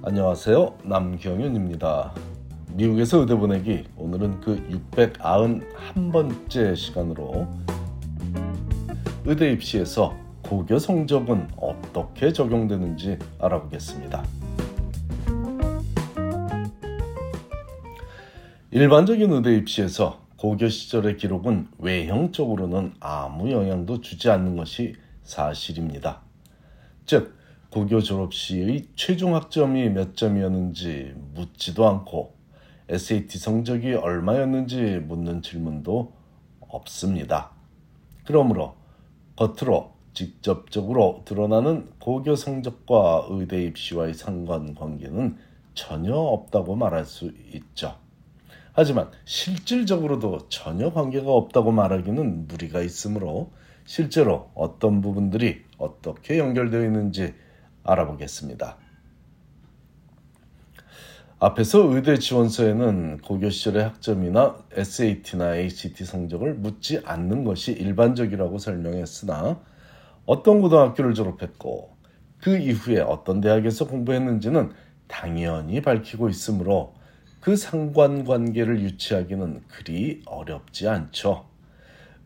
안녕하세요. 남경윤입니다. 미국에서 의대 보내기 오늘은 그 691번째 시간으로 의대 입시에서 고교 성적은 어떻게 적용되는지 알아보겠습니다. 일반적인 의대 입시에서 고교 시절의 기록은 외형적으로는 아무 영향도 주지 않는 것이 사실입니다. 즉, 고교 졸업 시의 최종 학점이 몇 점이었는지 묻지도 않고 SAT 성적이 얼마였는지 묻는 질문도 없습니다. 그러므로 겉으로 직접적으로 드러나는 고교 성적과 의대 입시와의 상관관계는 전혀 없다고 말할 수 있죠. 하지만 실질적으로도 전혀 관계가 없다고 말하기는 무리가 있으므로 실제로 어떤 부분들이 어떻게 연결되어 있는지 알아보겠습니다. 앞에서 의대 지원서에는 고교 시절의 학점이나 SAT나 ACT 성적을 묻지 않는 것이 일반적이라고 설명했으나 어떤 고등학교를 졸업했고 그 이후에 어떤 대학에서 공부했는지는 당연히 밝히고 있으므로 그 상관관계를 유치하기는 그리 어렵지 않죠.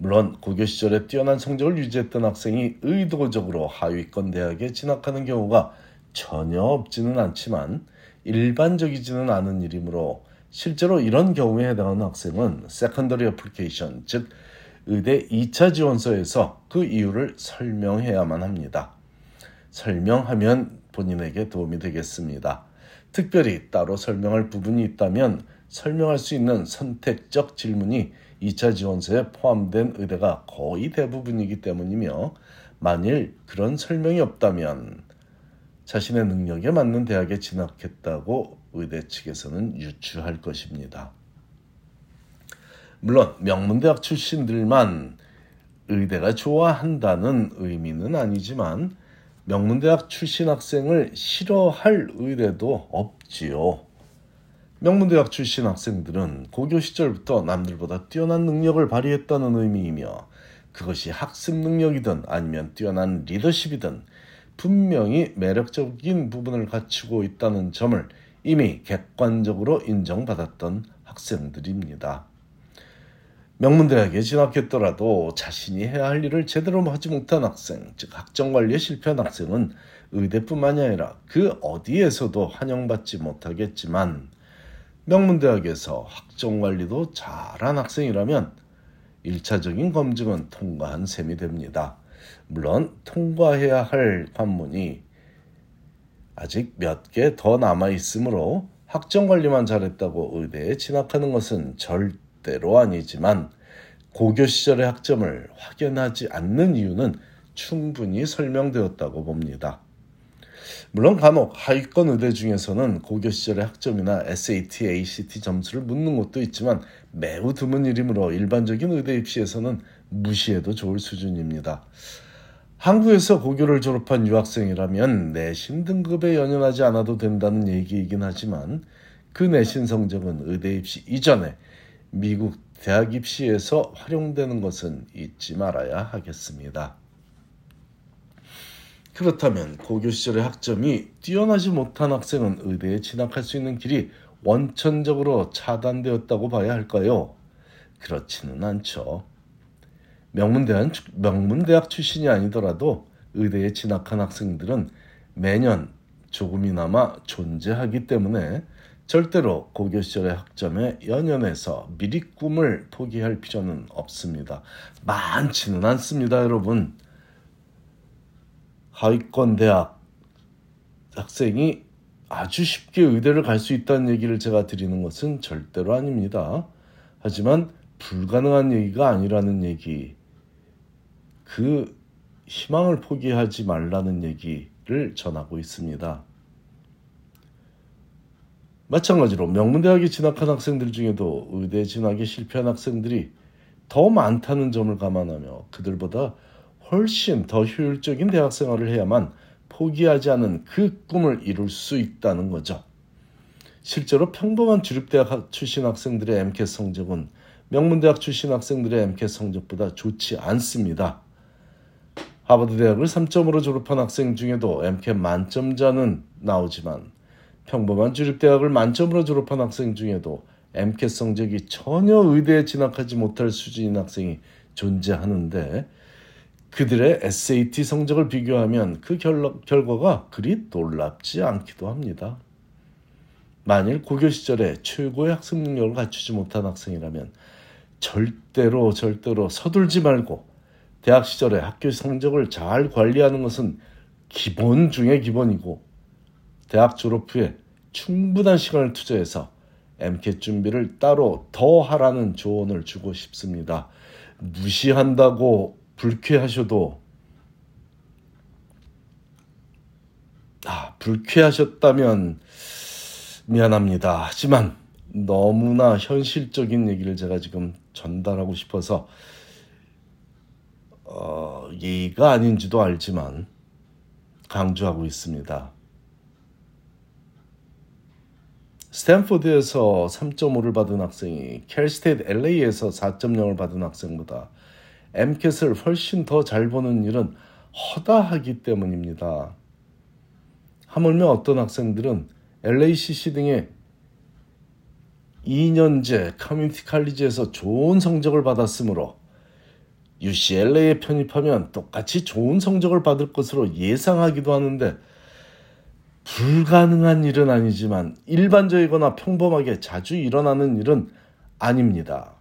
물론 고교 시절에 뛰어난 성적을 유지했던 학생이 의도적으로 하위권 대학에 진학하는 경우가 전혀 없지는 않지만 일반적이지는 않은 일이므로 실제로 이런 경우에 해당하는 학생은 secondary application 즉 의대 2차 지원서에서 그 이유를 설명해야만 합니다. 설명하면 본인에게 도움이 되겠습니다. 특별히 따로 설명할 부분이 있다면 설명할 수 있는 선택적 질문이 2차 지원서에 포함된 의대가 거의 대부분이기 때문이며 만일 그런 설명이 없다면 자신의 능력에 맞는 대학에 진학했다고 의대 측에서는 유추할 것입니다. 물론 명문대학 출신들만 의대가 좋아한다는 의미는 아니지만 명문대학 출신 학생을 싫어할 의대도 없지요. 명문대학 출신 학생들은 고교 시절부터 남들보다 뛰어난 능력을 발휘했다는 의미이며 그것이 학습 능력이든 아니면 뛰어난 리더십이든 분명히 매력적인 부분을 갖추고 있다는 점을 이미 객관적으로 인정받았던 학생들입니다. 명문대학에 진학했더라도 자신이 해야 할 일을 제대로 하지 못한 학생, 즉 학점 관리에 실패한 학생은 의대뿐만이 아니라 그 어디에서도 환영받지 못하겠지만 명문대학에서 학점관리도 잘한 학생이라면 1차적인 검증은 통과한 셈이 됩니다. 물론 통과해야 할 관문이 아직 몇 개 더 남아 있으므로 학점 관리만 잘했다고 의대에 진학하는 것은 절대로 아니지만 고교 시절의 학점을 확인하지 않는 이유는 충분히 설명되었다고 봅니다. 물론 간혹 하위권 의대 중에서는 고교 시절의 학점이나 SAT, ACT 점수를 묻는 곳도 있지만 매우 드문 일이므로 일반적인 의대 입시에서는 무시해도 좋을 수준입니다. 한국에서 고교를 졸업한 유학생이라면 내신 등급에 연연하지 않아도 된다는 얘기이긴 하지만 그 내신 성적은 의대 입시 이전에 미국 대학 입시에서 활용되는 것은 잊지 말아야 하겠습니다. 그렇다면 고교 시절의 학점이 뛰어나지 못한 학생은 의대에 진학할 수 있는 길이 원천적으로 차단되었다고 봐야 할까요? 그렇지는 않죠. 명문대학, 명문대학 출신이 아니더라도 의대에 진학한 학생들은 매년 조금이나마 존재하기 때문에 절대로 고교 시절의 학점에 연연해서 미리 꿈을 포기할 필요는 없습니다. 많지는 않습니다, 여러분. 하위권 대학 학생이 아주 쉽게 의대를 갈 수 있다는 얘기를 제가 드리는 것은 절대로 아닙니다. 하지만 불가능한 얘기가 아니라는 얘기, 그 희망을 포기하지 말라는 얘기를 전하고 있습니다. 마찬가지로 명문대학에 진학한 학생들 중에도 의대 진학에 실패한 학생들이 더 많다는 점을 감안하며 그들보다 훨씬 더 효율적인 대학 생활을 해야만 포기하지 않은 그 꿈을 이룰 수 있다는 거죠. 실제로 평범한 주립대학 출신 학생들의 MCAT 성적은 명문대학 출신 학생들의 MCAT 성적보다 좋지 않습니다. 하버드 대학을 3점으로 졸업한 학생 중에도 MCAT 만점자는 나오지만 평범한 주립대학을 만점으로 졸업한 학생 중에도 MCAT 성적이 전혀 의대에 진학하지 못할 수준인 학생이 존재하는데 그들의 SAT 성적을 비교하면 그 결, 결과가 그리 놀랍지 않기도 합니다. 만일 고교 시절에 최고의 학습 능력을 갖추지 못한 학생이라면 절대로 절대로 서둘지 말고 대학 시절에 학교 성적을 잘 관리하는 것은 기본 중의 기본이고 대학 졸업 후에 충분한 시간을 투자해서 MCAT 준비를 따로 더 하라는 조언을 주고 싶습니다. 무시한다고 불쾌하셔도 아, 불쾌하셨다면 미안합니다. 하지만 너무나 현실적인 얘기를 제가 지금 전달하고 싶어서 어, 예의가 아닌지도 알지만 강조하고 있습니다. 스탠포드에서 3.5를 받은 학생이 Cal State LA에서 4.0을 받은 학생보다 MCAT을 훨씬 더 잘 보는 일은 허다하기 때문입니다. 하물며 어떤 학생들은 LACC 등의 2년제 커뮤니티 칼리지에서 좋은 성적을 받았으므로 UCLA에 편입하면 똑같이 좋은 성적을 받을 것으로 예상하기도 하는데 불가능한 일은 아니지만 일반적이거나 평범하게 자주 일어나는 일은 아닙니다.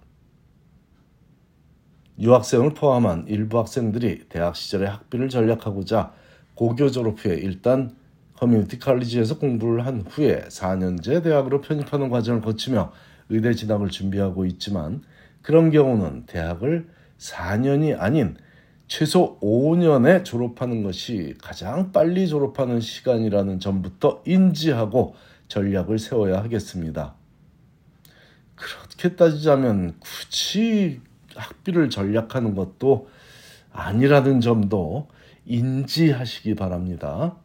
유학생을 포함한 일부 학생들이 대학 시절에 학비를 전략하고자 고교 졸업 후에 일단 커뮤니티 칼리지에서 공부를 한 후에 4년제 대학으로 편입하는 과정을 거치며 의대 진학을 준비하고 있지만 그런 경우는 대학을 4년이 아닌 최소 5년에 졸업하는 것이 가장 빨리 졸업하는 시간이라는 점부터 인지하고 전략을 세워야 하겠습니다. 그렇게 따지자면 굳이 학비를 전략하는 것도 아니라는 점도 인지하시기 바랍니다.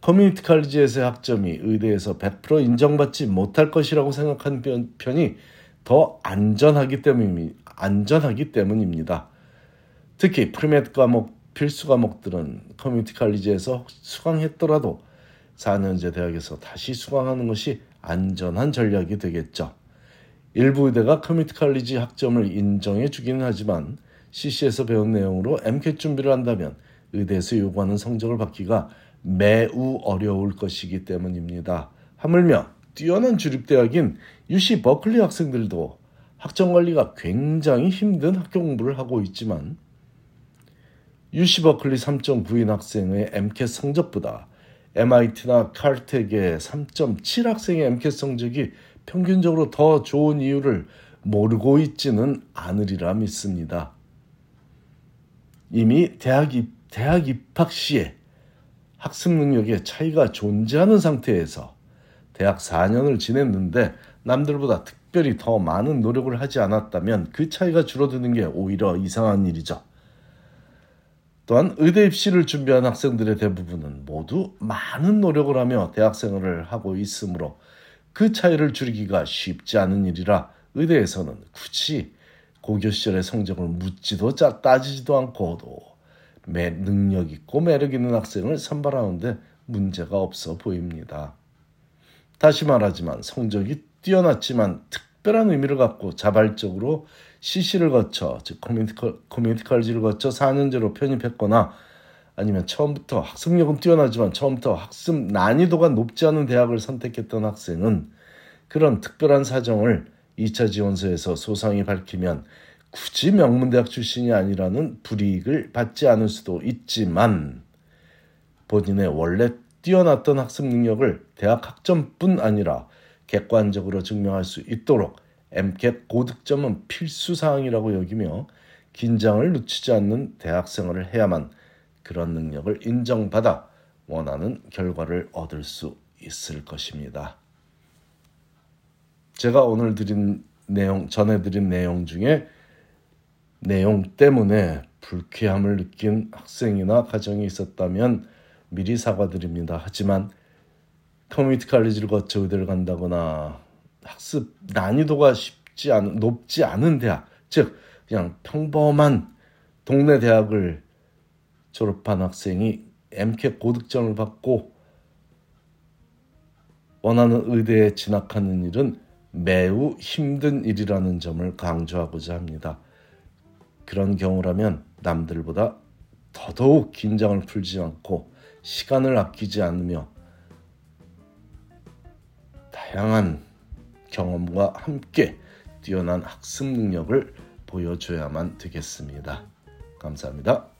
커뮤니티 칼리지에서의 학점이 의대에서 100% 인정받지 못할 것이라고 생각하는 편이 더 안전하기 때문이 안전하기 때문입니다. 특히 premed 과목 필수 과목들은 커뮤니티 칼리지에서 수강했더라도 4년제 대학에서 다시 수강하는 것이 안전한 전략이 되겠죠. 일부 의대가 커뮤니티 칼리지 학점을 인정해 주기는 하지만 CC에서 배운 내용으로 MCAT 준비를 한다면 의대에서 요구하는 성적을 받기가 매우 어려울 것이기 때문입니다. 하물며 뛰어난 주립대학인 UC 버클리 학생들도 학점 관리가 굉장히 힘든 학교 공부를 하고 있지만 UC 버클리 3.9인 학생의 MCAT 성적보다 MIT나 칼텍의 3.7 학생의 MCAT 성적이 평균적으로 더 좋은 이유를 모르고 있지는 않으리라 믿습니다. 이미 대학, 입, 대학 입학 시에 학습 능력의 차이가 존재하는 상태에서 대학 4년을 지냈는데 남들보다 특별히 더 많은 노력을 하지 않았다면 그 차이가 줄어드는 게 오히려 이상한 일이죠. 또한 의대 입시를 준비한 학생들의 대부분은 모두 많은 노력을 하며 대학 생활을 하고 있으므로 그 차이를 줄이기가 쉽지 않은 일이라 의대에서는 굳이 고교 시절의 성적을 묻지도 따지지도 않고도 매 능력 있고 매력 있는 학생을 선발하는데 문제가 없어 보입니다. 다시 말하지만 성적이 뛰어났지만 특별한 의미를 갖고 자발적으로 CC를 거쳐 즉 커뮤니티, 커뮤니티 칼리지를 거쳐 4년제로 편입했거나 아니면 처음부터 학습력은 뛰어나지만 처음부터 학습 난이도가 높지 않은 대학을 선택했던 학생은 그런 특별한 사정을 2차 지원서에서 소상히 밝히면 굳이 명문대학 출신이 아니라는 불이익을 받지 않을 수도 있지만 본인의 원래 뛰어났던 학습 능력을 대학 학점뿐 아니라 객관적으로 증명할 수 있도록 MCAT 고득점은 필수 사항이라고 여기며 긴장을 늦추지 않는 대학 생활을 해야만 그런 능력을 인정받아 원하는 결과를 얻을 수 있을 것입니다. 제가 오늘 드린 내용 전해드린 내용 중에 내용 때문에 불쾌함을 느낀 학생이나 가정이 있었다면 미리 사과드립니다. 하지만 커뮤니티 칼리지를 거쳐 의대를 간다거나 학습 난이도가 쉽지 않은 높지 않은 대학, 즉 그냥 평범한 동네 대학을 졸업한 학생이 MCAT 고득점을 받고 원하는 의대에 진학하는 일은 매우 힘든 일이라는 점을 강조하고자 합니다. 그런 경우라면 남들보다 더더욱 긴장을 풀지 않고 시간을 아끼지 않으며 다양한 경험과 함께 뛰어난 학습 능력을 보여줘야만 되겠습니다. 감사합니다.